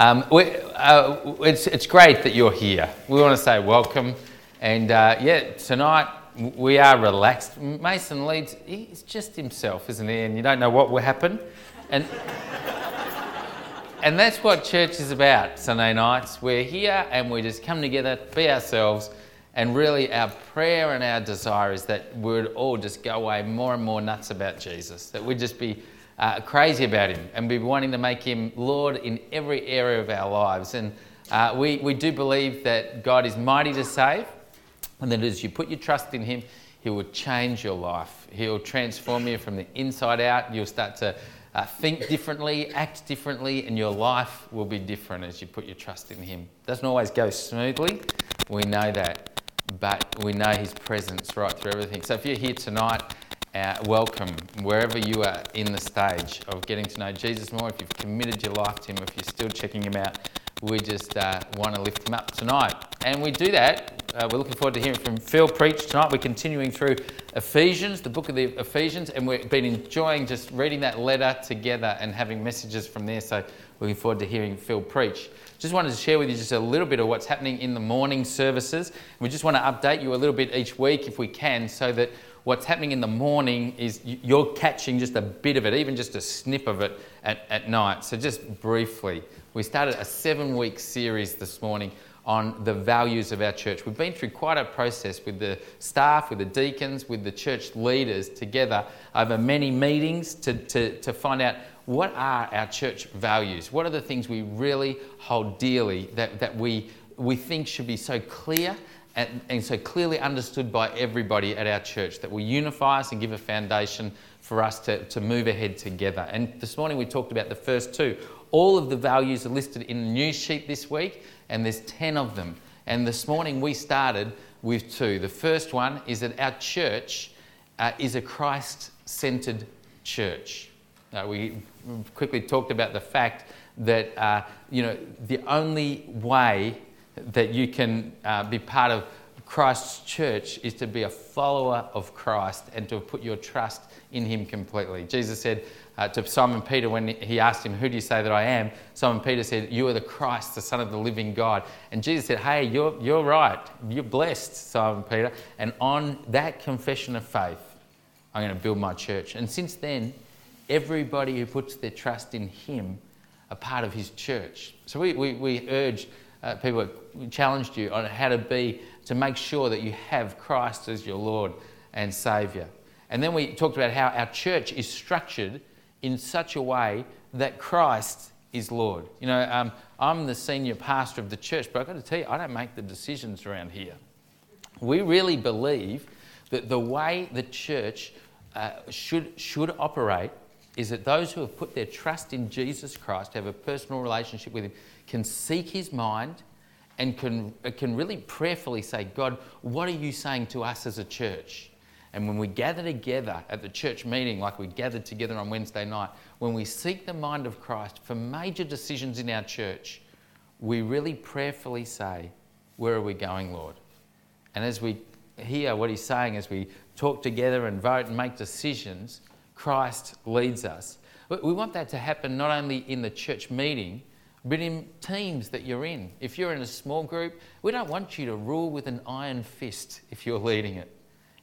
Um, we, uh, it's, it's great that you're here. We want to say welcome. And uh, yeah, tonight we are relaxed. Mason leads, he's just himself, isn't he? And you don't know what will happen. And, and that's what church is about Sunday nights. We're here and we just come together, be ourselves. And really, our prayer and our desire is that we would all just go away more and more nuts about Jesus, that we'd just be uh, crazy about him and be wanting to make him Lord in every area of our lives. And uh, we, we do believe that God is mighty to save, and that as you put your trust in him, he will change your life. He'll transform you from the inside out. You'll start to uh, think differently, act differently, and your life will be different as you put your trust in Him. Doesn't always go smoothly, we know that, but we know His presence right through everything. So if you're here tonight uh, welcome wherever you are in the stage of getting to know Jesus more. If you've committed your life to Him, if you're still checking Him out, we just uh, want to lift Him up tonight. And we do that. Uh, we're looking forward to hearing from Phil preach tonight. We're continuing through Ephesians, the book of the Ephesians, and we've been enjoying just reading that letter together and having messages from there. So, looking forward to hearing Phil preach. Just wanted to share with you just a little bit of what's happening in the morning services. We just want to update you a little bit each week if we can, so that what's happening in the morning is you're catching just a bit of it, even just a snip of it at, at night. So, just briefly, we started a seven week series this morning on the values of our church. We've been through quite a process with the staff, with the deacons, with the church leaders together over many meetings to, to, to find out what are our church values? What are the things we really hold dearly that, that we, we think should be so clear and, and so clearly understood by everybody at our church that will unify us and give a foundation for us to, to move ahead together. And this morning we talked about the first two. All of the values are listed in the news sheet this week, and there's 10 of them. And this morning we started with two. The first one is that our church uh, is a Christ centered church. Uh, we quickly talked about the fact that uh, you know the only way that you can uh, be part of Christ's church is to be a follower of Christ and to put your trust in Him completely. Jesus said uh, to Simon Peter when he asked him, Who do you say that I am? Simon Peter said, You are the Christ, the Son of the living God. And Jesus said, Hey, you're, you're right. You're blessed, Simon Peter. And on that confession of faith, I'm going to build my church. And since then, everybody who puts their trust in Him are part of His church. So we, we, we urge uh, people we challenged you on how to be, to make sure that you have Christ as your Lord and Saviour. And then we talked about how our church is structured in such a way that Christ is Lord. You know, um, I'm the senior pastor of the church, but I've got to tell you, I don't make the decisions around here. We really believe that the way the church uh, should, should operate is that those who have put their trust in Jesus Christ, have a personal relationship with Him, can seek his mind and can, uh, can really prayerfully say, God, what are you saying to us as a church? And when we gather together at the church meeting, like we gathered together on Wednesday night, when we seek the mind of Christ for major decisions in our church, we really prayerfully say, Where are we going, Lord? And as we hear what he's saying, as we talk together and vote and make decisions, Christ leads us. We want that to happen not only in the church meeting, but in teams that you're in. If you're in a small group, we don't want you to rule with an iron fist if you're leading it.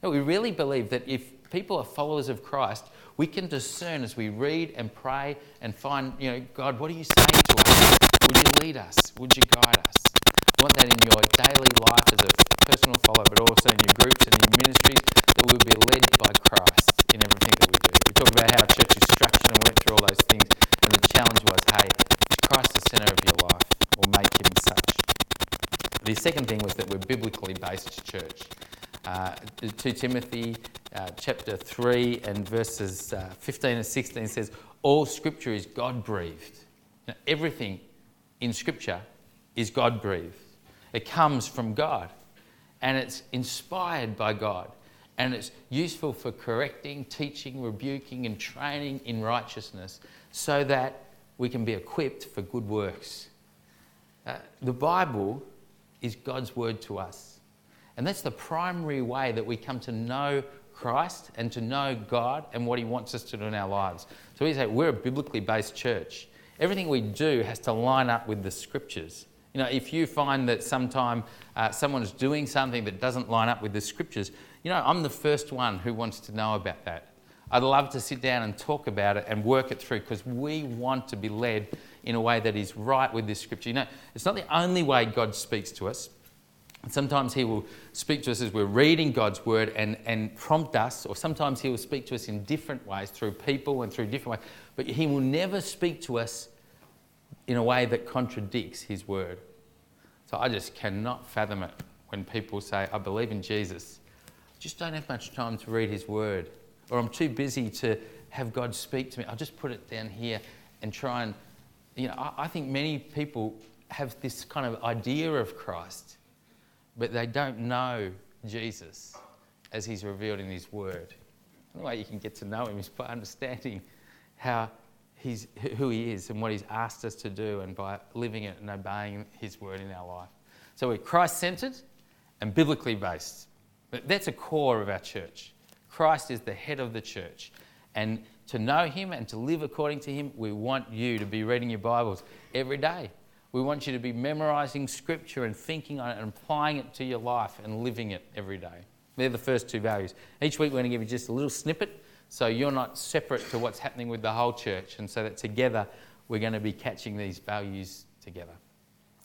We really believe that if people are followers of Christ, we can discern as we read and pray and find, you know, God, what are you saying to us? Would you lead us? Would you guide us? We want that in your daily life as a personal follower, but also in your groups and in your ministries, that we'll be led by Christ in everything that we do. We talked about how church is structured and went through all those things, and the challenge was, hey, Christ the centre of your life or make him such. The second thing was that we're biblically based church. Uh, 2 Timothy uh, chapter 3 and verses uh, 15 and 16 says, All scripture is God breathed. Everything in scripture is God breathed. It comes from God and it's inspired by God and it's useful for correcting, teaching, rebuking, and training in righteousness so that we can be equipped for good works. Uh, the Bible is God's word to us. And that's the primary way that we come to know Christ and to know God and what He wants us to do in our lives. So we say we're a biblically based church. Everything we do has to line up with the scriptures. You know, if you find that sometime uh, someone's doing something that doesn't line up with the scriptures, you know, I'm the first one who wants to know about that. I'd love to sit down and talk about it and work it through because we want to be led in a way that is right with this scripture. You know, it's not the only way God speaks to us. Sometimes He will speak to us as we're reading God's word and, and prompt us, or sometimes He will speak to us in different ways through people and through different ways. But He will never speak to us in a way that contradicts His word. So I just cannot fathom it when people say, I believe in Jesus. I just don't have much time to read His word, or I'm too busy to have God speak to me. I'll just put it down here and try and, you know, I, I think many people have this kind of idea of Christ but they don't know Jesus as he's revealed in his word. The only way you can get to know him is by understanding how he's, who he is and what he's asked us to do and by living it and obeying his word in our life. So we're Christ centered and biblically based. But that's a core of our church. Christ is the head of the church. And to know him and to live according to him, we want you to be reading your Bibles every day. We want you to be memorizing scripture and thinking on it and applying it to your life and living it every day. They're the first two values. Each week, we're going to give you just a little snippet so you're not separate to what's happening with the whole church, and so that together we're going to be catching these values together.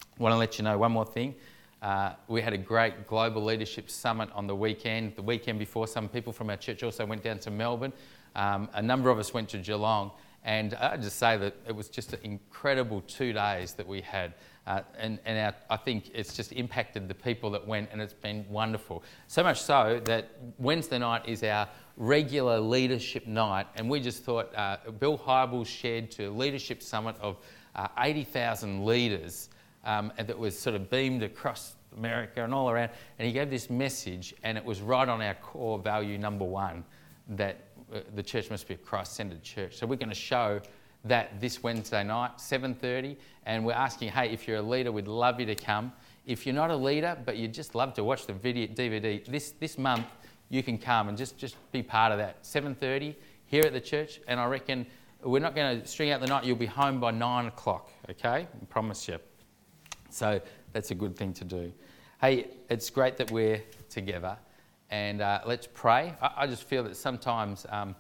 I want to let you know one more thing. Uh, we had a great global leadership summit on the weekend. The weekend before, some people from our church also went down to Melbourne. Um, a number of us went to Geelong. And I just say that it was just an incredible two days that we had. Uh, and and our, I think it's just impacted the people that went, and it's been wonderful. So much so that Wednesday night is our regular leadership night, and we just thought uh, Bill Hybels shared to a leadership summit of uh, 80,000 leaders, um, that was sort of beamed across America and all around. And he gave this message, and it was right on our core value number one that uh, the church must be a Christ-centered church. So we're going to show that this Wednesday night, 7:30, and we're asking, hey, if you're a leader, we'd love you to come. If you're not a leader, but you'd just love to watch the video DVD, this this month you can come and just just be part of that. 7:30 here at the church, and I reckon we're not going to string out the night. You'll be home by nine o'clock. Okay, I promise you. So that's a good thing to do. Hey, it's great that we're together and uh, let's pray. I, I, just feel that sometimes um,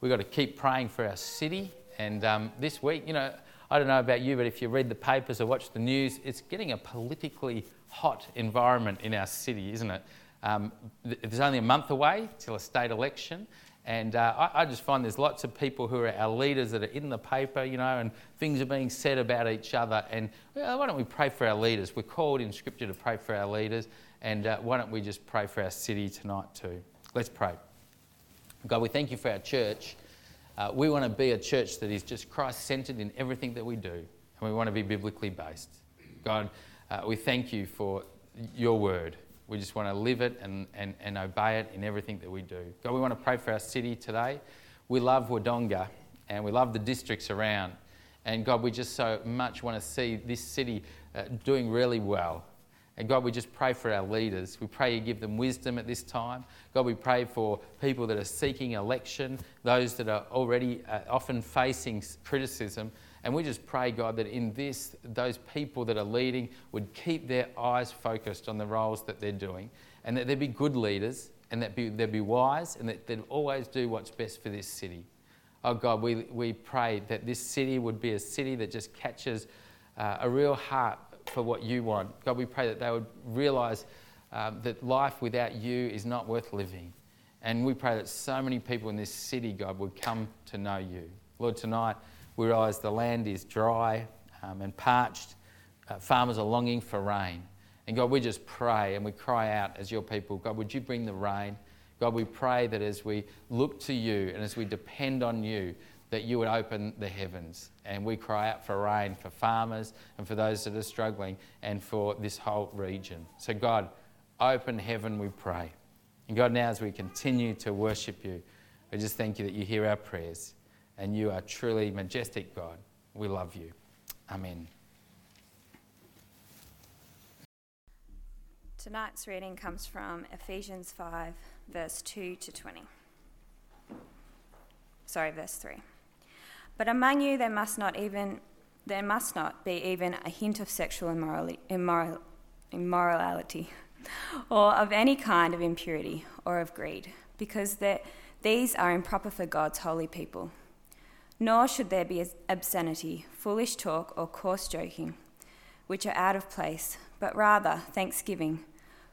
we've got to keep praying for our city. And um, this week, you know, I don't know about you, but if you read the papers or watch the news, it's getting a politically hot environment in our city, isn't it? Um, there's only a month away till a state election. And uh, I, I, just find there's lots of people who are our leaders that are in the paper, you know, and things are being said about each other. And well, why don't we pray for our leaders? We're called in Scripture to pray for our leaders. And uh, why don't we just pray for our city tonight too? Let's pray. God, we thank you for our church. Uh, we want to be a church that is just Christ centered in everything that we do, and we want to be biblically based. God, uh, we thank you for your word. We just want to live it and, and, and obey it in everything that we do. God, we want to pray for our city today. We love Wodonga and we love the districts around. And God, we just so much want to see this city uh, doing really well. And God, we just pray for our leaders. We pray you give them wisdom at this time. God, we pray for people that are seeking election, those that are already uh, often facing criticism. And we just pray, God, that in this, those people that are leading would keep their eyes focused on the roles that they're doing and that they'd be good leaders and that be, they'd be wise and that they'd always do what's best for this city. Oh, God, we, we pray that this city would be a city that just catches uh, a real heart for what you want. God, we pray that they would realize um, that life without you is not worth living. And we pray that so many people in this city, God, would come to know you. Lord, tonight we realise the land is dry um, and parched. Uh, farmers are longing for rain. And God, we just pray and we cry out as your people God, would you bring the rain? God, we pray that as we look to you and as we depend on you, that you would open the heavens. And we cry out for rain for farmers and for those that are struggling and for this whole region. So, God, open heaven, we pray. And God, now as we continue to worship you, we just thank you that you hear our prayers and you are truly majestic, God. We love you. Amen. Tonight's reading comes from Ephesians 5, verse 2 to 20. Sorry, verse 3. But among you there must not even there must not be even a hint of sexual immorality, immoral, immorality or of any kind of impurity or of greed, because these are improper for God's holy people. Nor should there be obscenity, foolish talk, or coarse joking, which are out of place, but rather thanksgiving.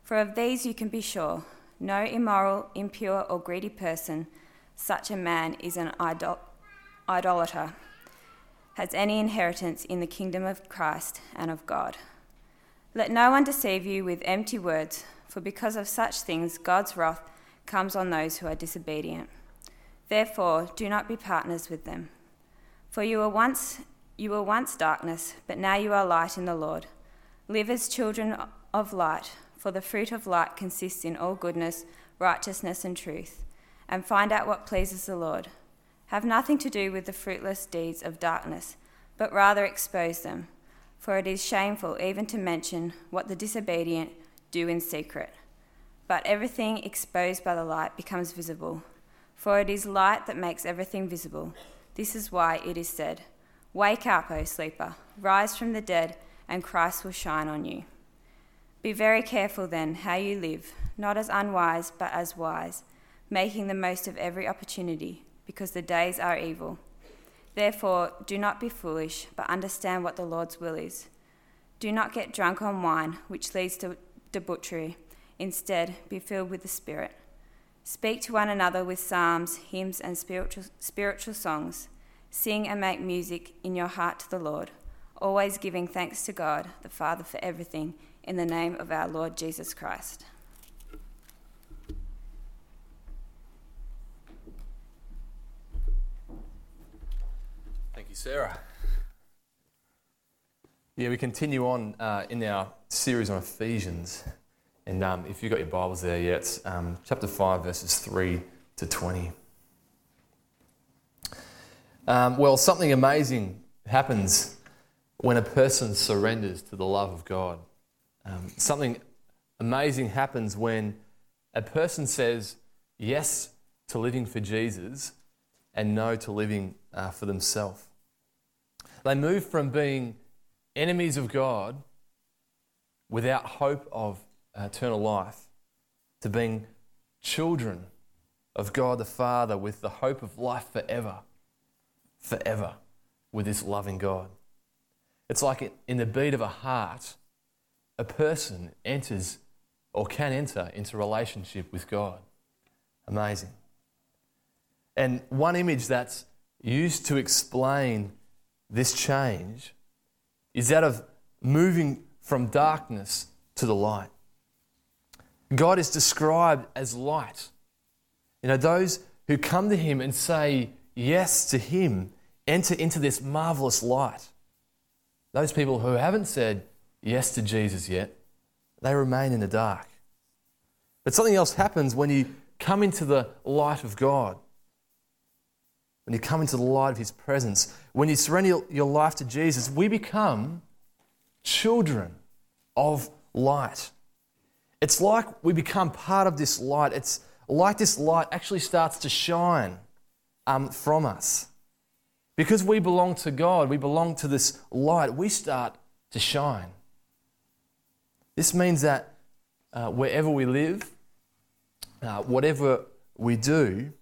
For of these you can be sure no immoral, impure, or greedy person, such a man is an idol- idolater, has any inheritance in the kingdom of Christ and of God. Let no one deceive you with empty words, for because of such things God's wrath comes on those who are disobedient. Therefore, do not be partners with them. For you were once you were once darkness, but now you are light in the Lord. Live as children of light, for the fruit of light consists in all goodness, righteousness, and truth. And find out what pleases the Lord. Have nothing to do with the fruitless deeds of darkness, but rather expose them for it is shameful even to mention what the disobedient do in secret. But everything exposed by the light becomes visible, for it is light that makes everything visible. This is why it is said, Wake up, O sleeper, rise from the dead, and Christ will shine on you. Be very careful then how you live, not as unwise, but as wise, making the most of every opportunity, because the days are evil. Therefore, do not be foolish, but understand what the Lord's will is. Do not get drunk on wine, which leads to debauchery. Instead, be filled with the Spirit. Speak to one another with psalms, hymns, and spiritual, spiritual songs. Sing and make music in your heart to the Lord, always giving thanks to God, the Father, for everything, in the name of our Lord Jesus Christ. Thank you, Sarah. Yeah, we continue on uh, in our series on Ephesians. And um, if you've got your Bibles there yet, um, chapter 5, verses 3 to 20. Um, well, something amazing happens when a person surrenders to the love of God. Um, something amazing happens when a person says yes to living for Jesus and no to living uh, for themselves. They move from being enemies of God without hope of Uh, eternal life to being children of God the Father with the hope of life forever, forever with this loving God. It's like in the beat of a heart, a person enters or can enter into relationship with God. Amazing. And one image that's used to explain this change is that of moving from darkness to the light. God is described as light. You know, those who come to Him and say yes to Him enter into this marvelous light. Those people who haven't said yes to Jesus yet, they remain in the dark. But something else happens when you come into the light of God when you come into the light of His presence, when you surrender your life to Jesus, we become children of light. It's like we become part of this light. It's like this light actually starts to shine um, from us. Because we belong to God, we belong to this light, we start to shine. This means that uh, wherever we live, uh, whatever we do,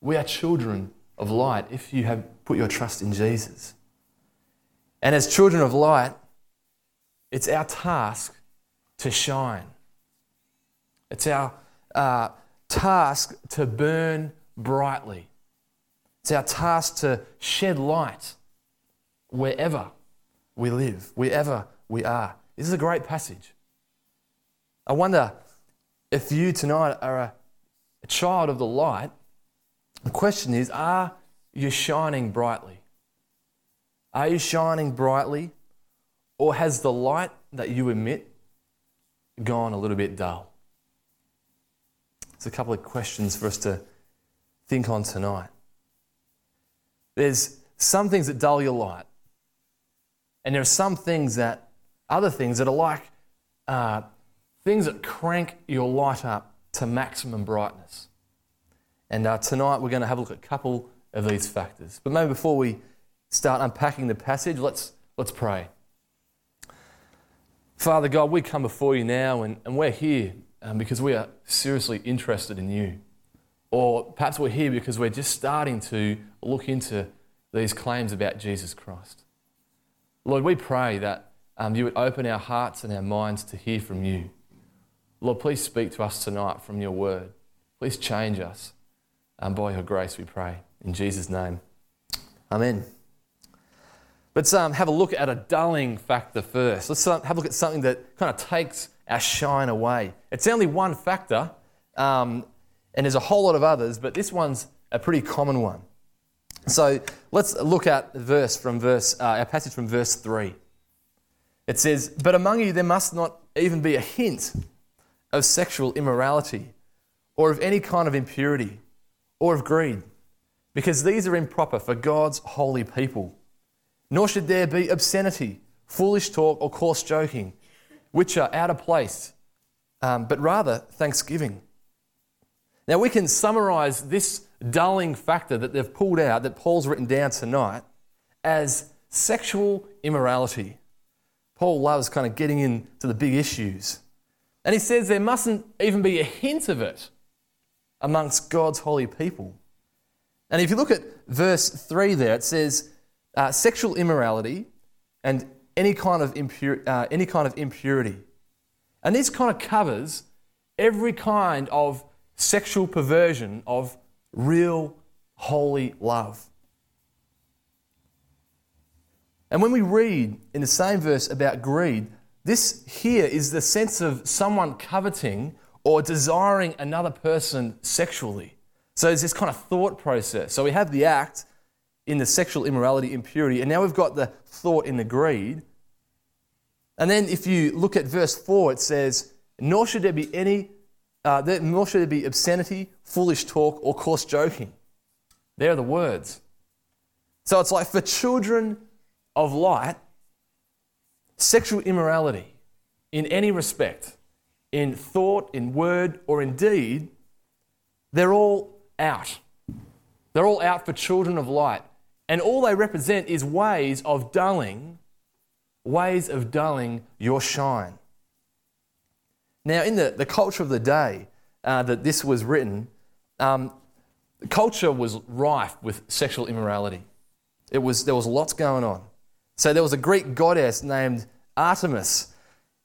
we are children of light if you have put your trust in Jesus. And as children of light, it's our task to shine. It's our uh, task to burn brightly. It's our task to shed light wherever we live, wherever we are. This is a great passage. I wonder if you tonight are a, a child of the light the question is are you shining brightly? Are you shining brightly? Or has the light that you emit gone a little bit dull? It's a couple of questions for us to think on tonight. There's some things that dull your light, and there are some things that, other things that are like uh, things that crank your light up to maximum brightness. And uh, tonight we're going to have a look at a couple of these factors. But maybe before we start unpacking the passage, let's, let's pray. Father God, we come before you now and, and we're here um, because we are seriously interested in you. Or perhaps we're here because we're just starting to look into these claims about Jesus Christ. Lord, we pray that um, you would open our hearts and our minds to hear from you. Lord, please speak to us tonight from your word. Please change us. Um, by your grace, we pray. In Jesus' name. Amen. Let's um, have a look at a dulling factor first. Let's have a look at something that kind of takes our shine away. It's only one factor, um, and there's a whole lot of others, but this one's a pretty common one. So let's look at verse from verse, uh, our passage from verse 3. It says, But among you there must not even be a hint of sexual immorality, or of any kind of impurity, or of greed, because these are improper for God's holy people nor should there be obscenity, foolish talk, or coarse joking, which are out of place, um, but rather thanksgiving. Now, we can summarize this dulling factor that they've pulled out, that Paul's written down tonight, as sexual immorality. Paul loves kind of getting into the big issues. And he says there mustn't even be a hint of it amongst God's holy people. And if you look at verse 3 there, it says, uh, sexual immorality, and any kind, of uh, any kind of impurity. And this kind of covers every kind of sexual perversion of real holy love. And when we read in the same verse about greed, this here is the sense of someone coveting or desiring another person sexually. So there's this kind of thought process. So we have the act, in the sexual immorality, impurity, and now we've got the thought in the greed. And then if you look at verse 4, it says, Nor should there be any, uh, nor should there be obscenity, foolish talk, or coarse joking. There are the words. So it's like for children of light, sexual immorality in any respect, in thought, in word, or in deed, they're all out. They're all out for children of light. And all they represent is ways of dulling, ways of dulling your shine. Now, in the, the culture of the day uh, that this was written, um, culture was rife with sexual immorality. It was, there was lots going on. So there was a Greek goddess named Artemis,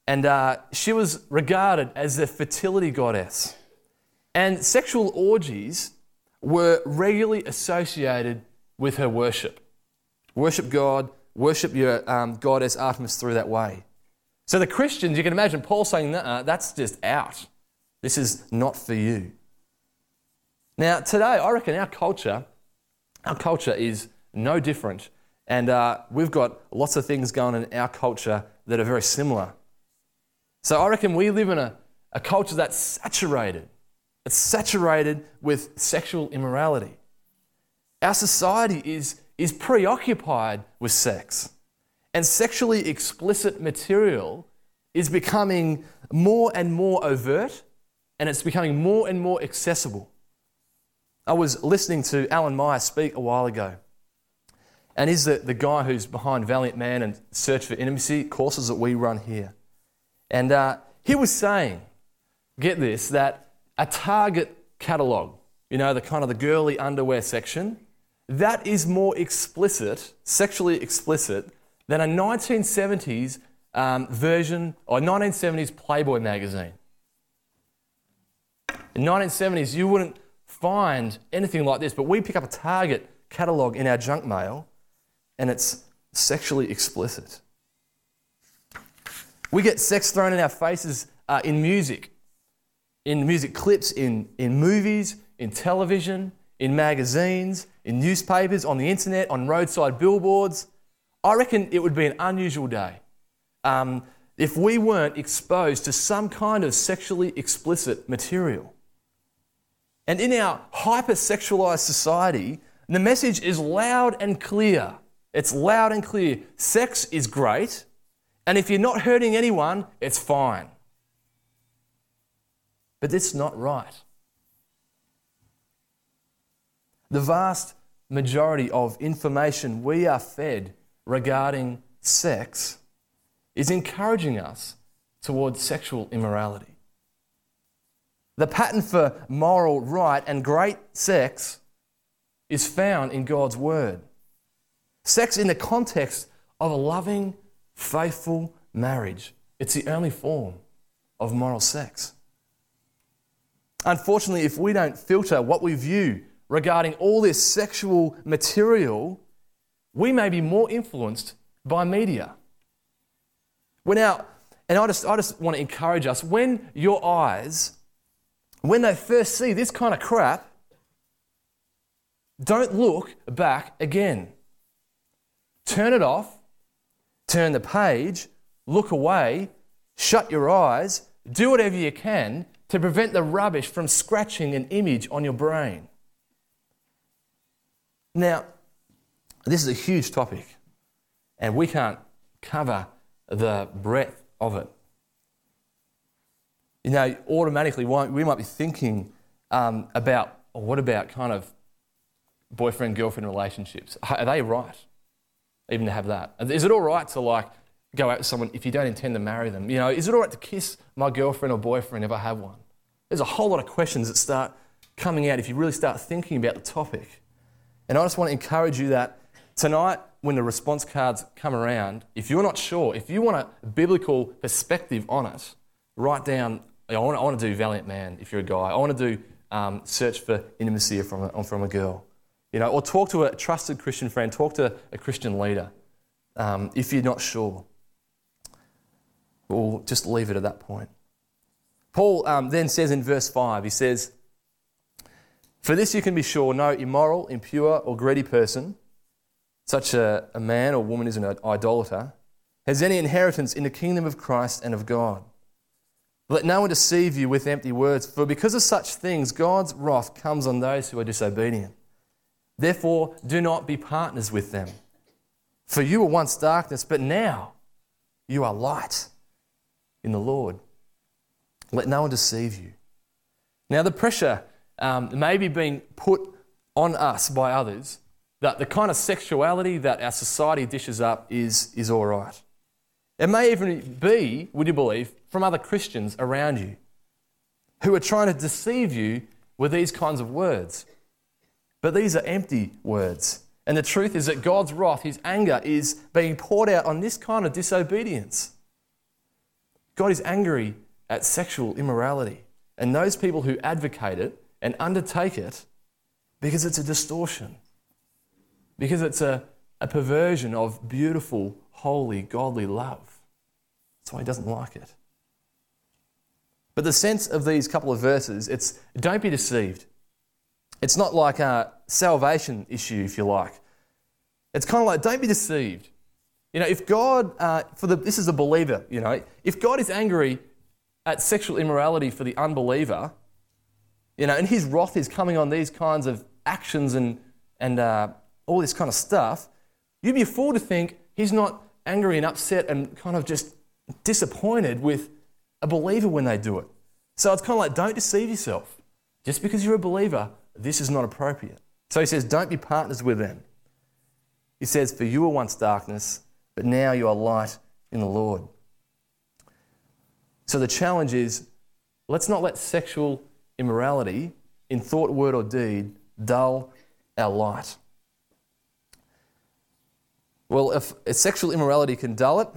and uh, she was regarded as a fertility goddess. And sexual orgies were regularly associated with her worship. Worship God, worship your um, goddess Artemis through that way. So the Christians, you can imagine Paul saying, that's just out. This is not for you. Now, today, I reckon our culture, our culture is no different. And uh, we've got lots of things going in our culture that are very similar. So I reckon we live in a, a culture that's saturated. It's saturated with sexual immorality. Our society is, is preoccupied with sex, and sexually explicit material is becoming more and more overt and it's becoming more and more accessible. I was listening to Alan Meyer speak a while ago, and he's the, the guy who's behind Valiant Man and Search for Intimacy courses that we run here. And uh, he was saying, get this, that a Target catalogue, you know, the kind of the girly underwear section, that is more explicit, sexually explicit, than a 1970s um, version or 1970s Playboy magazine. In 1970s, you wouldn't find anything like this, but we pick up a Target catalogue in our junk mail and it's sexually explicit. We get sex thrown in our faces uh, in music, in music clips, in, in movies, in television, in magazines, in newspapers, on the internet, on roadside billboards. I reckon it would be an unusual day um, if we weren't exposed to some kind of sexually explicit material. And in our hypersexualized society, the message is loud and clear. It's loud and clear. Sex is great, and if you're not hurting anyone, it's fine. But that's not right. The vast majority of information we are fed regarding sex is encouraging us towards sexual immorality. The pattern for moral right and great sex is found in God's Word. Sex in the context of a loving, faithful marriage. It's the only form of moral sex. Unfortunately, if we don't filter what we view regarding all this sexual material, we may be more influenced by media. We're now, and I just, I just want to encourage us when your eyes, when they first see this kind of crap, don't look back again. Turn it off, turn the page, look away, shut your eyes, do whatever you can to prevent the rubbish from scratching an image on your brain. Now, this is a huge topic, and we can't cover the breadth of it. You know, automatically, we might be thinking um, about oh, what about kind of boyfriend girlfriend relationships? Are they right? Even to have that? Is it all right to like go out with someone if you don't intend to marry them? You know, is it all right to kiss my girlfriend or boyfriend if I have one? There's a whole lot of questions that start coming out if you really start thinking about the topic. And I just want to encourage you that tonight, when the response cards come around, if you're not sure, if you want a biblical perspective on it, write down, I want, I want to do Valiant Man if you're a guy. I want to do um, Search for Intimacy from a, from a girl. You know, or talk to a trusted Christian friend, talk to a Christian leader um, if you're not sure. We'll just leave it at that point. Paul um, then says in verse 5, he says, For this you can be sure no immoral, impure, or greedy person, such a, a man or woman is an idolater, has any inheritance in the kingdom of Christ and of God. Let no one deceive you with empty words, for because of such things, God's wrath comes on those who are disobedient. Therefore, do not be partners with them. For you were once darkness, but now you are light in the Lord. Let no one deceive you. Now, the pressure um, may be being put on us by others that the kind of sexuality that our society dishes up is, is all right. It may even be, would you believe, from other Christians around you who are trying to deceive you with these kinds of words. But these are empty words. And the truth is that God's wrath, his anger, is being poured out on this kind of disobedience. God is angry at sexual immorality and those people who advocate it and undertake it because it's a distortion, because it's a, a perversion of beautiful, holy, godly love. That's why he doesn't like it. But the sense of these couple of verses, it's don't be deceived. It's not like a salvation issue, if you like. It's kind of like don't be deceived. You know, if God, uh, for the this is a believer, you know, if God is angry at sexual immorality for the unbeliever, you know, and his wrath is coming on these kinds of actions and, and uh, all this kind of stuff, you'd be a fool to think he's not angry and upset and kind of just disappointed with a believer when they do it. So it's kind of like, don't deceive yourself. Just because you're a believer, this is not appropriate. So he says, don't be partners with them. He says, for you were once darkness, but now you are light in the Lord. So the challenge is let's not let sexual immorality in thought, word, or deed dull our light. Well, if, sexual immorality can dull it,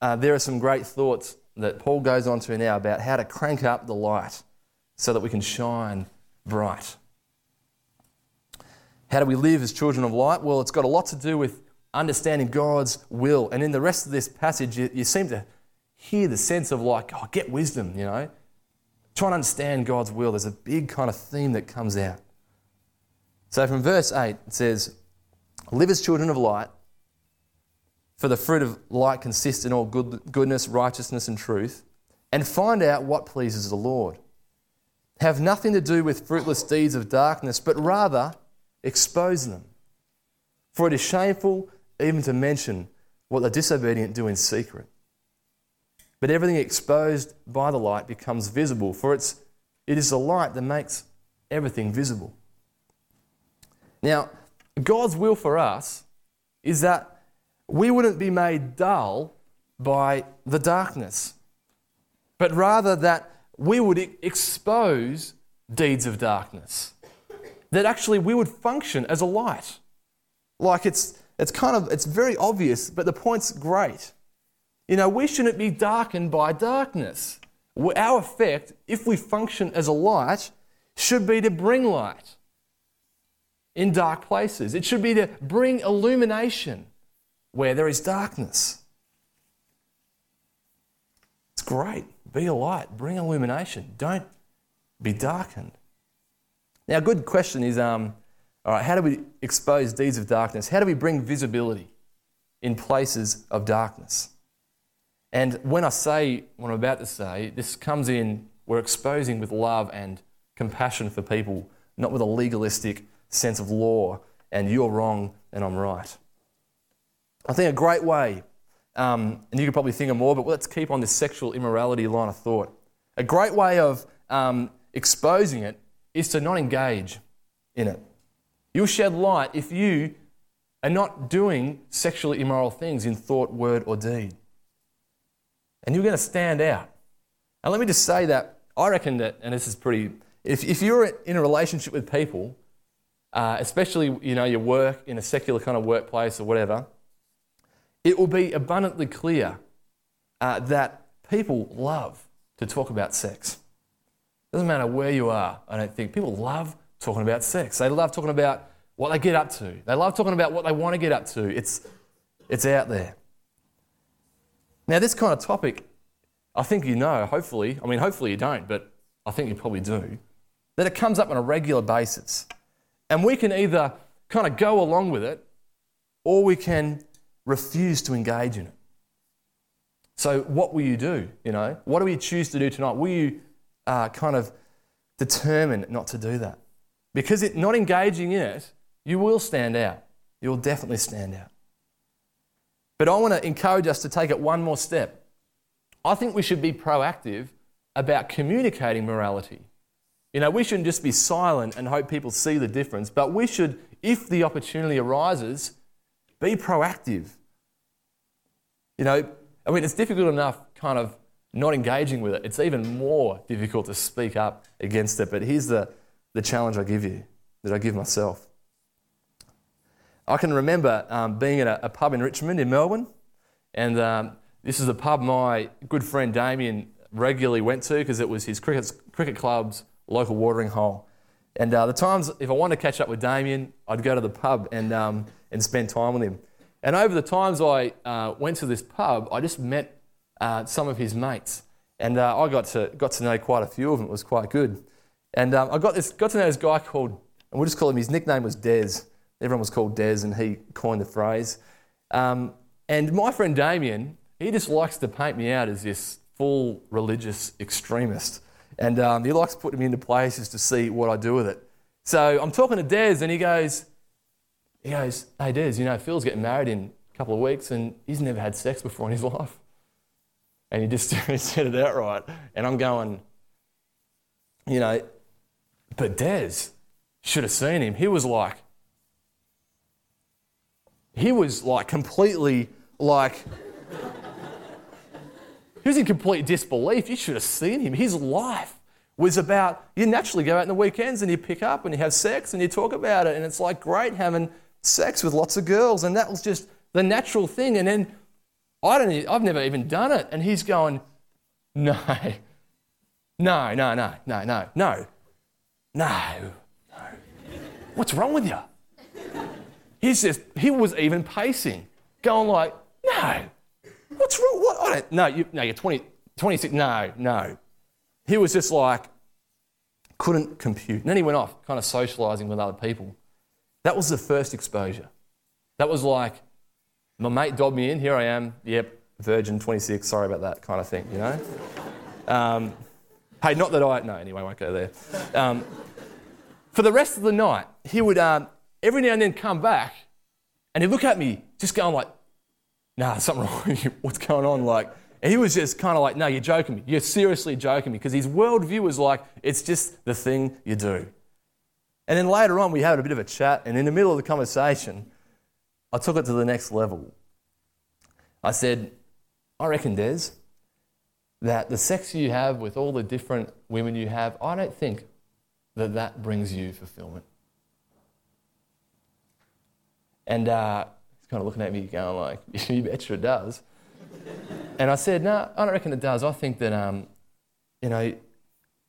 uh, there are some great thoughts that Paul goes on to now about how to crank up the light so that we can shine bright. How do we live as children of light? Well, it's got a lot to do with understanding God's will. And in the rest of this passage, you, you seem to hear the sense of like, oh, get wisdom, you know. Try and understand God's will. There's a big kind of theme that comes out. So from verse 8, it says, Live as children of light, for the fruit of light consists in all good, goodness, righteousness, and truth, and find out what pleases the Lord. Have nothing to do with fruitless deeds of darkness, but rather expose them. For it is shameful even to mention what the disobedient do in secret. But everything exposed by the light becomes visible, for it's, it is the light that makes everything visible. Now, God's will for us is that we wouldn't be made dull by the darkness, but rather that we would expose deeds of darkness. That actually we would function as a light. Like it's, it's kind of, it's very obvious, but the point's great. You know, we shouldn't be darkened by darkness. Our effect, if we function as a light, should be to bring light in dark places. It should be to bring illumination where there is darkness. It's great. Be a light, bring illumination. Don't be darkened. Now, a good question is um, all right, how do we expose deeds of darkness? How do we bring visibility in places of darkness? And when I say what I'm about to say, this comes in, we're exposing with love and compassion for people, not with a legalistic sense of law and you're wrong and I'm right. I think a great way, um, and you could probably think of more, but let's keep on this sexual immorality line of thought. A great way of um, exposing it is to not engage in it. You'll shed light if you are not doing sexually immoral things in thought, word, or deed. And you're going to stand out. And let me just say that I reckon that, and this is pretty, if, if you're in a relationship with people, uh, especially you know your work in a secular kind of workplace or whatever, it will be abundantly clear uh, that people love to talk about sex. Doesn't matter where you are. I don't think people love talking about sex. They love talking about what they get up to. They love talking about what they want to get up to. It's it's out there. Now, this kind of topic, I think you know. Hopefully, I mean, hopefully you don't, but I think you probably do. That it comes up on a regular basis. And we can either kind of go along with it or we can refuse to engage in it. So, what will you do? You know, what do we choose to do tonight? Will you uh, kind of determine not to do that? Because it, not engaging in it, you will stand out. You'll definitely stand out. But I want to encourage us to take it one more step. I think we should be proactive about communicating morality. You know, we shouldn't just be silent and hope people see the difference, but we should, if the opportunity arises, be proactive. You know, I mean, it's difficult enough kind of not engaging with it. It's even more difficult to speak up against it. But here's the, the challenge I give you, that I give myself. I can remember um, being at a, a, pub in Richmond, in Melbourne, and um, this is a pub my good friend Damien regularly went to because it was his cricket, cricket club's local watering hole. And uh, the times, if I wanted to catch up with Damien, I'd go to the pub and, um, and spend time with him. And over the times I uh, went to this pub, I just met uh, some of his mates. And uh, I got to, got to know quite a few of them. It was quite good. And um, I got, this, got to know this guy called, and we'll just call him, his nickname was Des. Everyone was called Des, and he coined the phrase. Um, and my friend Damien, he just likes to paint me out as this full religious extremist. And um, he likes putting me into places to see what I do with it. So I'm talking to Des, and he goes, he goes, hey Des, you know, Phil's getting married in a couple of weeks, and he's never had sex before in his life. And he just said it outright. And I'm going, you know, but Des should have seen him. He was like, he was like completely like he was in complete disbelief. You should have seen him. His life was about, you naturally go out in the weekends and you pick up and you have sex and you talk about it. And it's like great having sex with lots of girls. And that was just the natural thing. And then I don't, I've never even done it. And he's going, no, no, no, no, no, no, no, no, no. What's wrong with you? He's just, he was even pacing, going like, no, What's wrong? What? I don't, no, you, no, you're 20, 26. No, no. He was just like, couldn't compute. And then he went off, kind of socializing with other people. That was the first exposure. That was like, my mate dobbed me in, here I am, yep, virgin, 26, sorry about that kind of thing, you know? Um, hey, not that I, no, anyway, I won't go there. Um, for the rest of the night, he would um, every now and then come back and he'd look at me, just going like, nah, something wrong with you. What's going on? Like, he was just kind of like, no, you're joking me. You're seriously joking me. Because his worldview was like, it's just the thing you do. And then later on, we had a bit of a chat, and in the middle of the conversation, I took it to the next level. I said, I reckon, Des, that the sex you have with all the different women you have, I don't think that that brings you fulfillment. And uh, he's kind of looking at me going like, you betcha it does. and I said, no, I don't reckon it does. I think that, um, you know,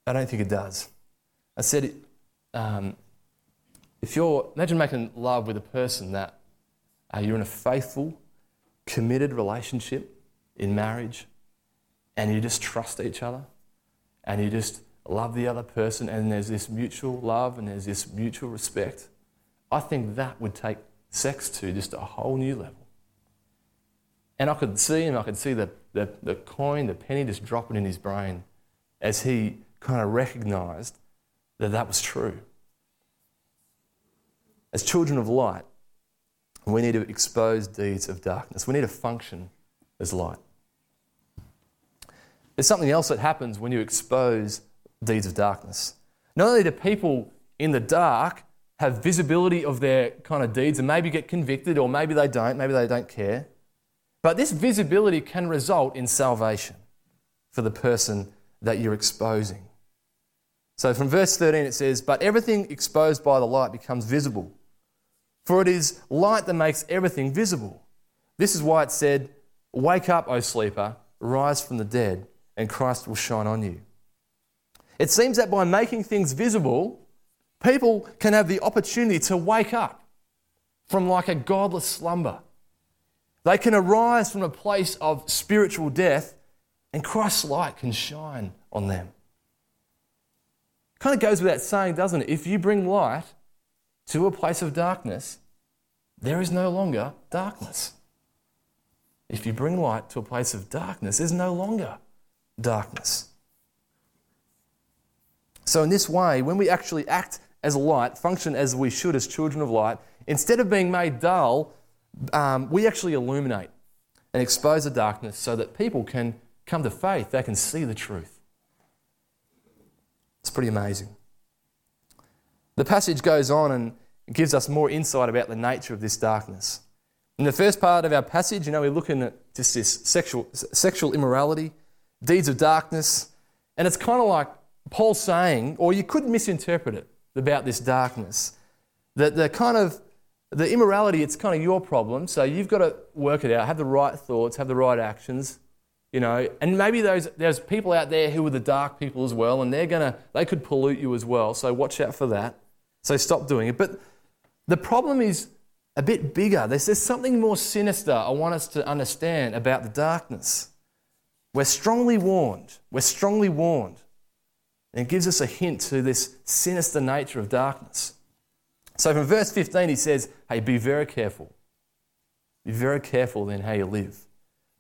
I don't think it does. I said, um, if you're, imagine making love with a person that uh, you're in a faithful, committed relationship in marriage, and you just trust each other, and you just love the other person, and there's this mutual love and there's this mutual respect. I think that would take sex to just a whole new level. And I could see him, I could see the, the, the coin, the penny just dropping in his brain as he kind of recognized that that was true. As children of light, we need to expose deeds of darkness. We need to function as light. There's something else that happens when you expose deeds of darkness. Not only do people in the dark have visibility of their kind of deeds and maybe get convicted, or maybe they don't, maybe they don't care, but this visibility can result in salvation for the person that you're exposing. So from verse 13 it says, But everything exposed by the light becomes visible for it is light that makes everything visible. This is why it said, Wake up, O sleeper, rise from the dead, and Christ will shine on you. It seems that by making things visible, people can have the opportunity to wake up from like a godless slumber. They can arise from a place of spiritual death, and Christ's light can shine on them. Kind of goes without saying, doesn't it? If you bring light, to a place of darkness, there is no longer darkness. If you bring light to a place of darkness, there's no longer darkness. So, in this way, when we actually act as a light, function as we should as children of light, instead of being made dull, um, we actually illuminate and expose the darkness so that people can come to faith, they can see the truth. It's pretty amazing. The passage goes on and gives us more insight about the nature of this darkness. In the first part of our passage, you know, we're looking at just this sexual, sexual immorality, deeds of darkness, and it's kind of like Paul saying, or you could misinterpret it about this darkness, that the kind of the immorality, it's kind of your problem, so you've got to work it out, have the right thoughts, have the right actions, you know, and maybe those, there's people out there who are the dark people as well, and they're gonna, they could pollute you as well, so watch out for that. So stop doing it. But the problem is a bit bigger. There's, there's something more sinister I want us to understand about the darkness. We're strongly warned. We're strongly warned. And it gives us a hint to this sinister nature of darkness. So from verse 15, he says, Hey, be very careful. Be very careful then how you live.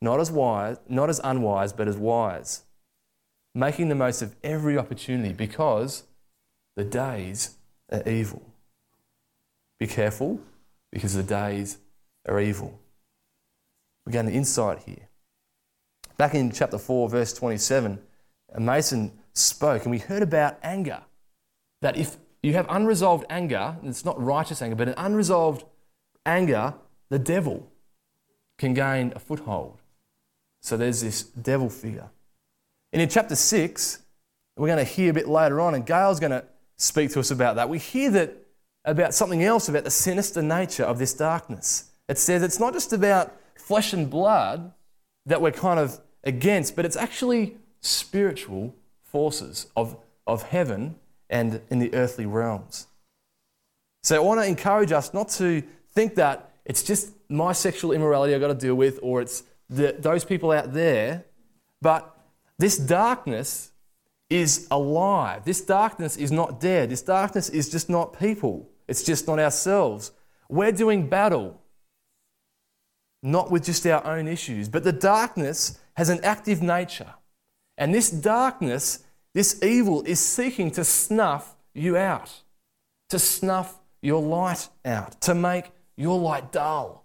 Not as wise, not as unwise, but as wise, making the most of every opportunity because the days are evil. Be careful because the days are evil. We get an insight here. Back in chapter 4, verse 27, Mason spoke and we heard about anger. That if you have unresolved anger, it's not righteous anger, but an unresolved anger, the devil can gain a foothold. So there's this devil figure. And in chapter 6, we're going to hear a bit later on, and Gail's going to speak to us about that. We hear that about something else about the sinister nature of this darkness. It says it's not just about flesh and blood that we're kind of against, but it's actually spiritual forces of, of heaven and in the earthly realms. So I want to encourage us not to think that it's just my sexual immorality I've got to deal with, or it's the, those people out there, but this darkness is alive. This darkness is not dead. This darkness is just not people. It's just not ourselves. We're doing battle, not with just our own issues, but the darkness has an active nature. And this darkness, this evil, is seeking to snuff you out, to snuff your light out, to make your light dull,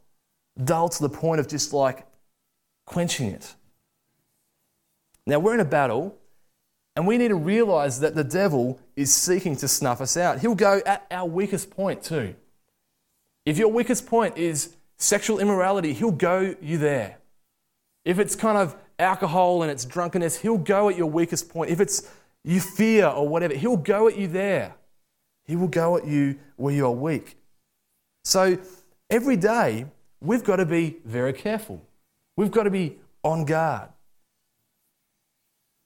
dull to the point of just like quenching it. Now, we're in a battle and we need to realize that the devil is seeking to snuff us out. He'll go at our weakest point too. If your weakest point is sexual immorality, he'll go you there. If it's kind of alcohol and it's drunkenness, he'll go at your weakest point. If it's you fear or whatever, he'll go at you there. He will go at you where you're weak. So every day, we've got to be very careful. We've got to be on guard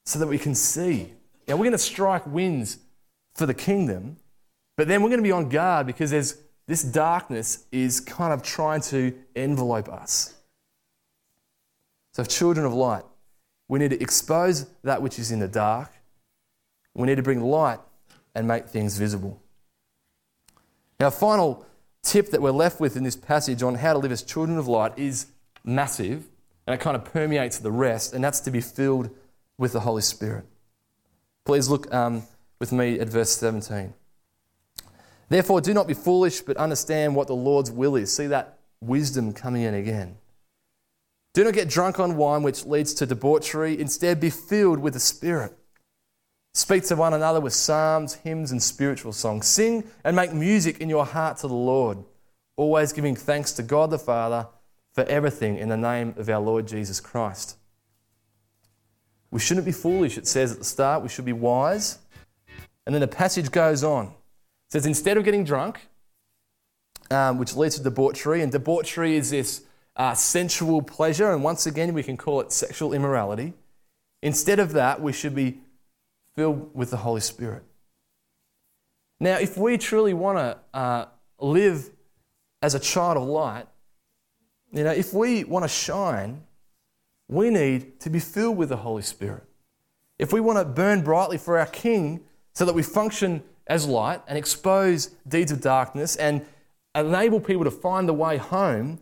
so that we can see. Now, we're going to strike winds for the kingdom, but then we're going to be on guard because there's, this darkness is kind of trying to envelope us. So, children of light, we need to expose that which is in the dark. We need to bring light and make things visible. Now, final tip that we're left with in this passage on how to live as children of light is massive, and it kind of permeates the rest, and that's to be filled with the Holy Spirit. Please look um, with me at verse 17. Therefore, do not be foolish, but understand what the Lord's will is. See that wisdom coming in again. Do not get drunk on wine, which leads to debauchery. Instead, be filled with the Spirit. Speak to one another with psalms, hymns, and spiritual songs. Sing and make music in your heart to the Lord, always giving thanks to God the Father for everything in the name of our Lord Jesus Christ. We shouldn't be foolish, it says at the start. We should be wise. And then the passage goes on. It says, instead of getting drunk, um, which leads to debauchery, and debauchery is this uh, sensual pleasure, and once again, we can call it sexual immorality. Instead of that, we should be filled with the Holy Spirit. Now, if we truly want to uh, live as a child of light, you know, if we want to shine, we need to be filled with the Holy Spirit. If we want to burn brightly for our King so that we function as light and expose deeds of darkness and enable people to find the way home,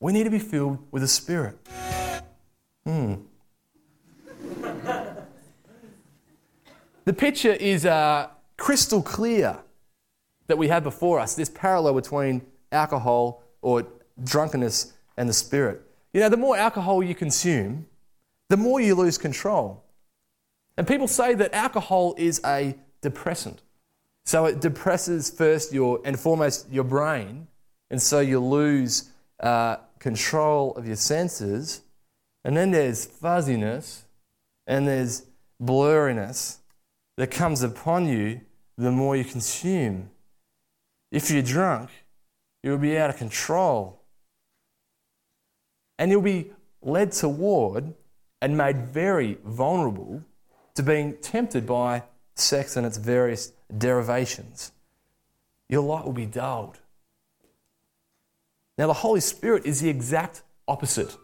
we need to be filled with the Spirit. Hmm. The picture is uh, crystal clear that we have before us this parallel between alcohol or drunkenness and the spirit. You know, the more alcohol you consume, the more you lose control. And people say that alcohol is a depressant. So it depresses first your and foremost your brain, and so you lose uh, control of your senses. And then there's fuzziness, and there's blurriness, that comes upon you the more you consume. If you're drunk, you'll be out of control. And you'll be led toward and made very vulnerable to being tempted by sex and its various derivations. Your light will be dulled. Now, the Holy Spirit is the exact opposite.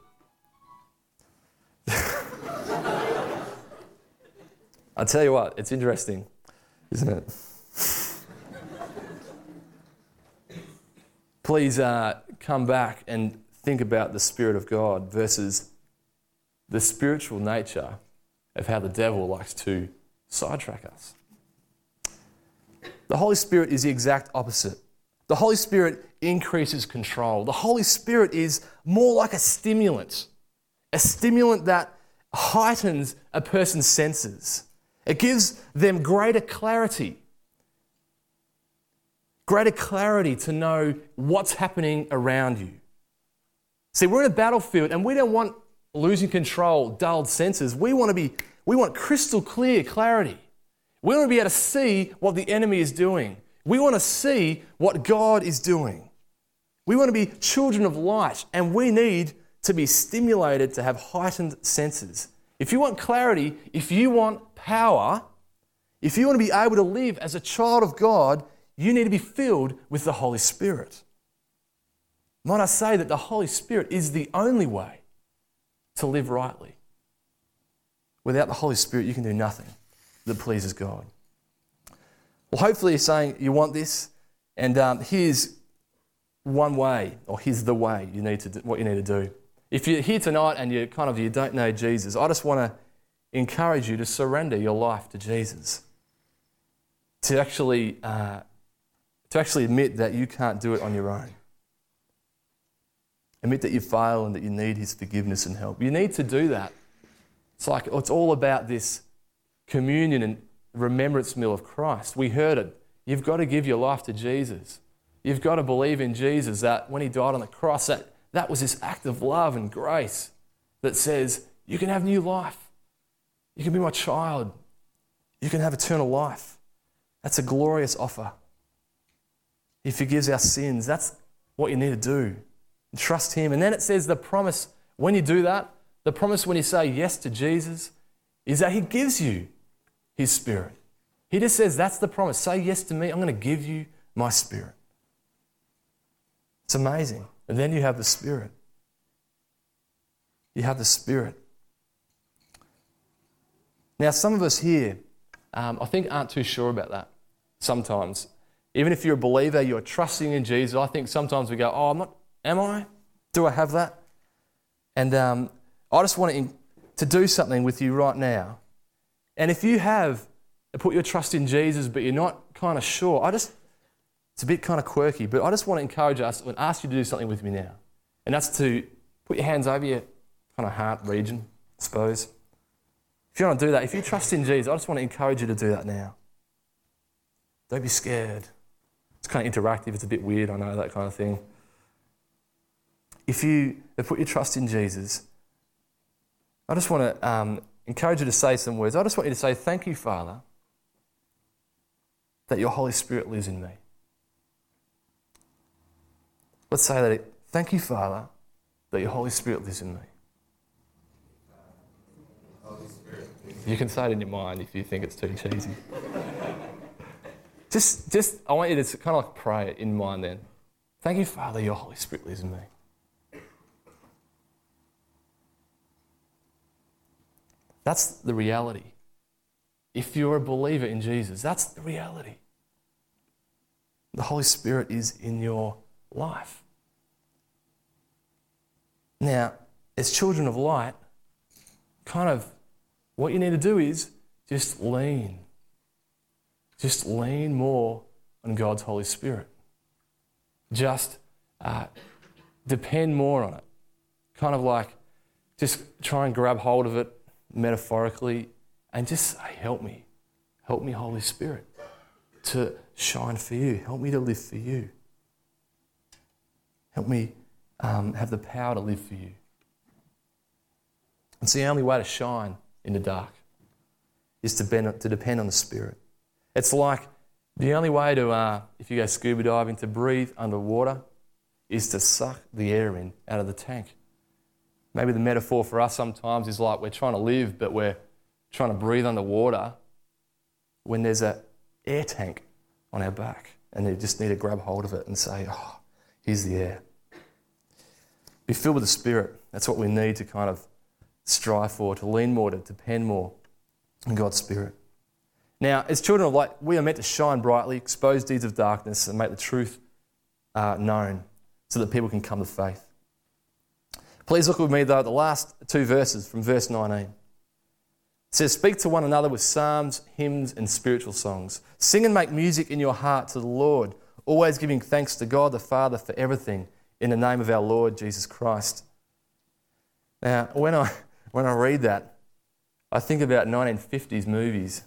I'll tell you what, it's interesting, isn't it? Please uh, come back and think about the Spirit of God versus the spiritual nature of how the devil likes to sidetrack us. The Holy Spirit is the exact opposite. The Holy Spirit increases control. The Holy Spirit is more like a stimulant, a stimulant that heightens a person's senses. It gives them greater clarity. Greater clarity to know what's happening around you. See, we're in a battlefield and we don't want losing control, dulled senses. We want to be, we want crystal clear clarity. We want to be able to see what the enemy is doing. We want to see what God is doing. We want to be children of light and we need to be stimulated to have heightened senses. If you want clarity, if you want power, if you want to be able to live as a child of God, you need to be filled with the Holy Spirit. Might I say that the Holy Spirit is the only way to live rightly? Without the Holy Spirit, you can do nothing that pleases God. Well, hopefully, you're saying you want this, and um, here's one way, or here's the way you need to do, what you need to do. If you're here tonight and you kind of you don't know Jesus, I just want to encourage you to surrender your life to Jesus. To actually, uh, to actually admit that you can't do it on your own. Admit that you fail and that you need His forgiveness and help. You need to do that. It's like it's all about this communion and remembrance meal of Christ. We heard it. You've got to give your life to Jesus. You've got to believe in Jesus that when he died on the cross, that, that was this act of love and grace that says, you can have new life. You can be my child. You can have eternal life. That's a glorious offer. He forgives our sins. That's what you need to do. Trust Him. And then it says the promise when you do that, the promise when you say yes to Jesus is that He gives you His Spirit. He just says, That's the promise. Say yes to me. I'm going to give you my Spirit. It's amazing. And then you have the Spirit. You have the Spirit. Now, some of us here, um, I think, aren't too sure about that sometimes. Even if you're a believer, you're trusting in Jesus, I think sometimes we go, Oh, I'm not, am I? Do I have that? And um, I just want to, to do something with you right now. And if you have put your trust in Jesus, but you're not kind of sure, I just, it's a bit kind of quirky, but I just want to encourage us and ask you to do something with me now. And that's to put your hands over your kind of heart region, I suppose. If you want to do that, if you trust in Jesus, I just want to encourage you to do that now. Don't be scared. It's kind of interactive, it's a bit weird, I know, that kind of thing. If you have put your trust in Jesus, I just want to um, encourage you to say some words. I just want you to say, Thank you, Father, that your Holy Spirit lives in me. Let's say that. Thank you, Father, that your Holy Spirit lives in me. You can say it in your mind if you think it's too cheesy. just, just, I want you to kind of like pray it in mind then. Thank you, Father, your Holy Spirit lives in me. That's the reality. If you're a believer in Jesus, that's the reality. The Holy Spirit is in your life. Now, as children of light, kind of what you need to do is just lean. Just lean more on God's Holy Spirit. Just uh, depend more on it. Kind of like just try and grab hold of it metaphorically and just say, Help me. Help me, Holy Spirit, to shine for you. Help me to live for you. Help me um, have the power to live for you. It's the only way to shine in the dark, is to, bend, to depend on the Spirit. It's like the only way to, uh, if you go scuba diving, to breathe underwater is to suck the air in out of the tank. Maybe the metaphor for us sometimes is like we're trying to live, but we're trying to breathe underwater when there's an air tank on our back, and you just need to grab hold of it and say, Oh, here's the air. Be filled with the Spirit. That's what we need to kind of strive for, to lean more, to depend more on God's Spirit. Now, as children of light, we are meant to shine brightly, expose deeds of darkness, and make the truth uh, known so that people can come to faith. Please look with me, though, at the last two verses from verse 19. It says, Speak to one another with psalms, hymns, and spiritual songs. Sing and make music in your heart to the Lord, always giving thanks to God the Father for everything in the name of our Lord Jesus Christ. Now, when I, when I read that, I think about 1950s movies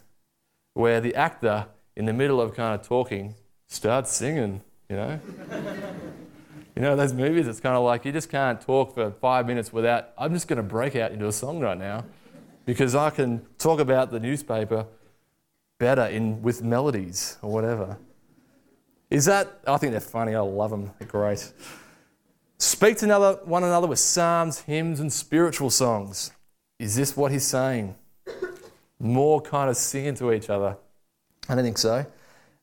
where the actor, in the middle of kind of talking, starts singing, you know? you know, those movies, it's kind of like you just can't talk for five minutes without, I'm just going to break out into a song right now because I can talk about the newspaper better in, with melodies or whatever. Is that, I think they're funny, I love them, they're great. Speak to one another with psalms, hymns, and spiritual songs. Is this what he's saying? More kind of singing to each other? I don't think so.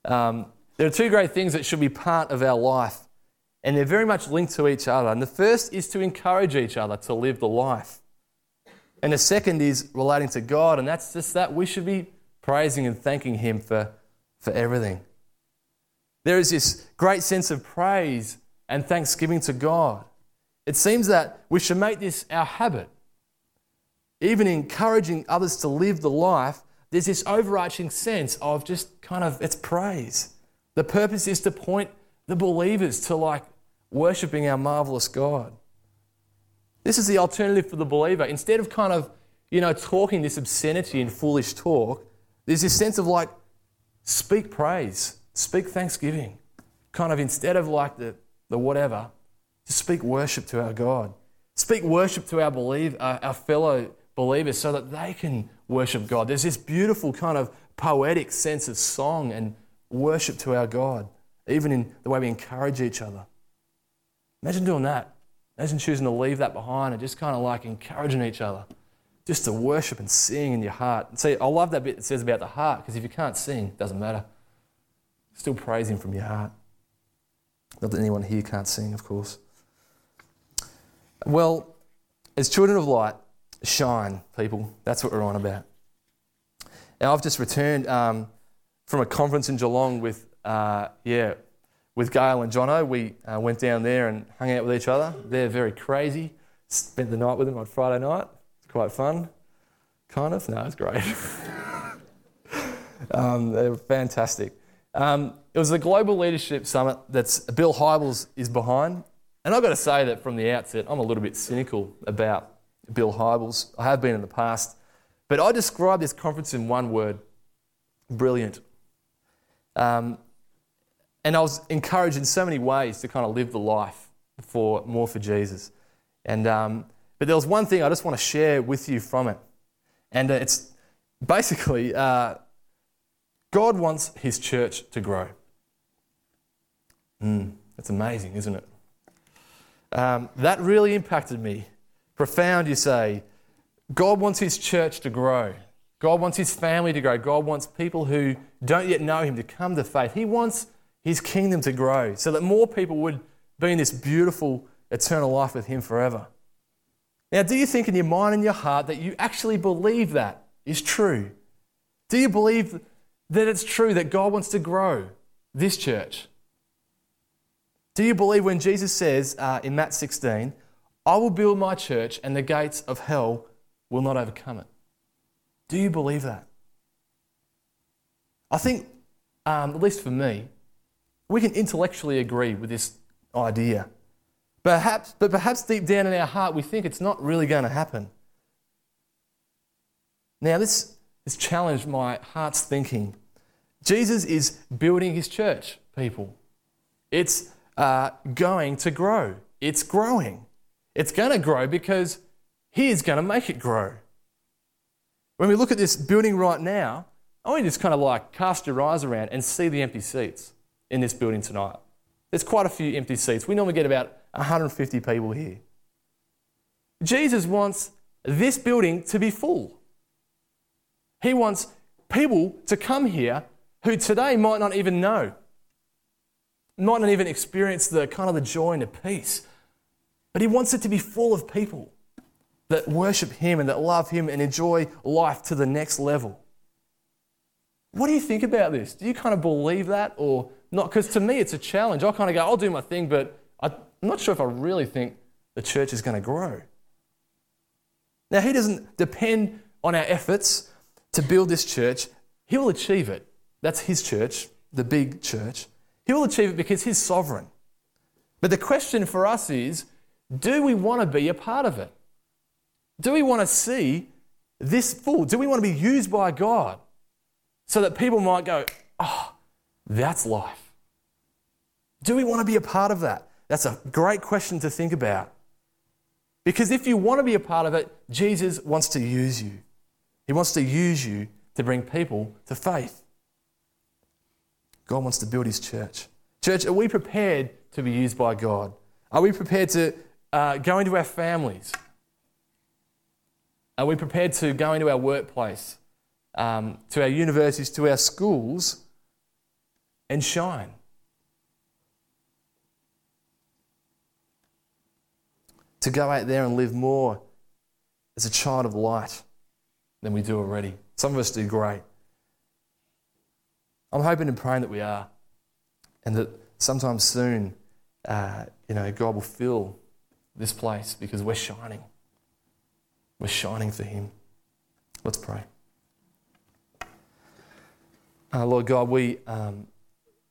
Um, there are two great things that should be part of our life, and they're very much linked to each other. And the first is to encourage each other to live the life. And the second is relating to God, and that's just that we should be praising and thanking Him for, for everything. There is this great sense of praise and thanksgiving to God. It seems that we should make this our habit. Even encouraging others to live the life, there's this overarching sense of just kind of it's praise. The purpose is to point the believers to like worshiping our marvelous God. This is the alternative for the believer. Instead of kind of, you know, talking this obscenity and foolish talk, There's this sense of like, speak praise, speak thanksgiving. Kind of instead of like the, the whatever, to speak worship to our God. Speak worship to our, believe, uh, our fellow believers so that they can worship God. There's this beautiful kind of poetic sense of song and worship to our God, even in the way we encourage each other. Imagine doing that. Imagine choosing to leave that behind and just kind of like encouraging each other, just to worship and sing in your heart. see, I love that bit that says about the heart, because if you can't sing, it doesn't matter. Still praise Him from your heart. Not that anyone here can't sing, of course. Well, as children of light, shine, people. That's what we're on about. Now, I've just returned um, from a conference in Geelong with, uh, yeah, with Gail and Jono. We uh, went down there and hung out with each other. They're very crazy. Spent the night with them on Friday night. It's quite fun. Kind of. No, it's great. um, they're fantastic. Um, it was the Global Leadership Summit that Bill Hybels is behind. And I've got to say that from the outset, I'm a little bit cynical about Bill Hybels. I have been in the past. But I describe this conference in one word brilliant. Um, and I was encouraged in so many ways to kind of live the life for more for Jesus. And, um, but there was one thing I just want to share with you from it. And uh, it's basically uh, God wants his church to grow. Mm, that's amazing, isn't it? Um, that really impacted me. Profound, you say. God wants his church to grow. God wants his family to grow. God wants people who don't yet know him to come to faith. He wants his kingdom to grow so that more people would be in this beautiful eternal life with him forever. Now, do you think in your mind and your heart that you actually believe that is true? Do you believe that it's true that God wants to grow this church? Do you believe when Jesus says uh, in Matt 16, I will build my church and the gates of hell will not overcome it. Do you believe that? I think, um, at least for me, we can intellectually agree with this idea. Perhaps, but perhaps deep down in our heart, we think it's not really going to happen. Now, this has challenged my heart's thinking. Jesus is building his church, people. It's uh, going to grow. It's growing. It's going to grow because he is going to make it grow. When we look at this building right now, I want you to just kind of like cast your eyes around and see the empty seats in this building tonight. There's quite a few empty seats. We normally get about 150 people here. Jesus wants this building to be full. He wants people to come here who today might not even know, might not even experience the kind of the joy and the peace. But he wants it to be full of people that worship Him and that love Him and enjoy life to the next level. What do you think about this? Do you kind of believe that or not? Because to me, it's a challenge. I kind of go, I'll do my thing, but I'm not sure if I really think the church is going to grow. Now, He doesn't depend on our efforts to build this church, He will achieve it. That's His church, the big church. He will achieve it because He's sovereign. But the question for us is do we want to be a part of it? Do we want to see this full? Do we want to be used by God so that people might go, oh, that's life? Do we want to be a part of that? That's a great question to think about. Because if you want to be a part of it, Jesus wants to use you. He wants to use you to bring people to faith. God wants to build his church. Church, are we prepared to be used by God? Are we prepared to uh, go into our families? Are we prepared to go into our workplace, um, to our universities, to our schools, and shine? To go out there and live more as a child of light than we do already. Some of us do great. I'm hoping and praying that we are, and that sometime soon, uh, you know, God will fill this place because we're shining. We're shining for Him. Let's pray. Uh, Lord God, we um,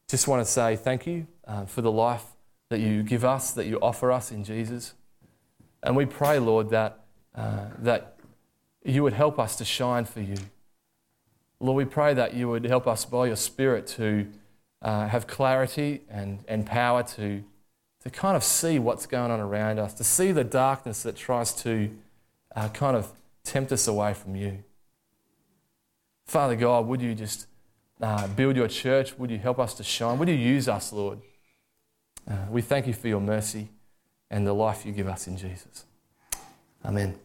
just want to say thank you uh, for the life that you give us, that you offer us in Jesus. And we pray, Lord, that, uh, that you would help us to shine for you. Lord, we pray that you would help us by your Spirit to uh, have clarity and, and power to, to kind of see what's going on around us, to see the darkness that tries to uh, kind of tempt us away from you. Father God, would you just uh, build your church? Would you help us to shine? Would you use us, Lord? Uh, we thank you for your mercy and the life you give us in Jesus. Amen.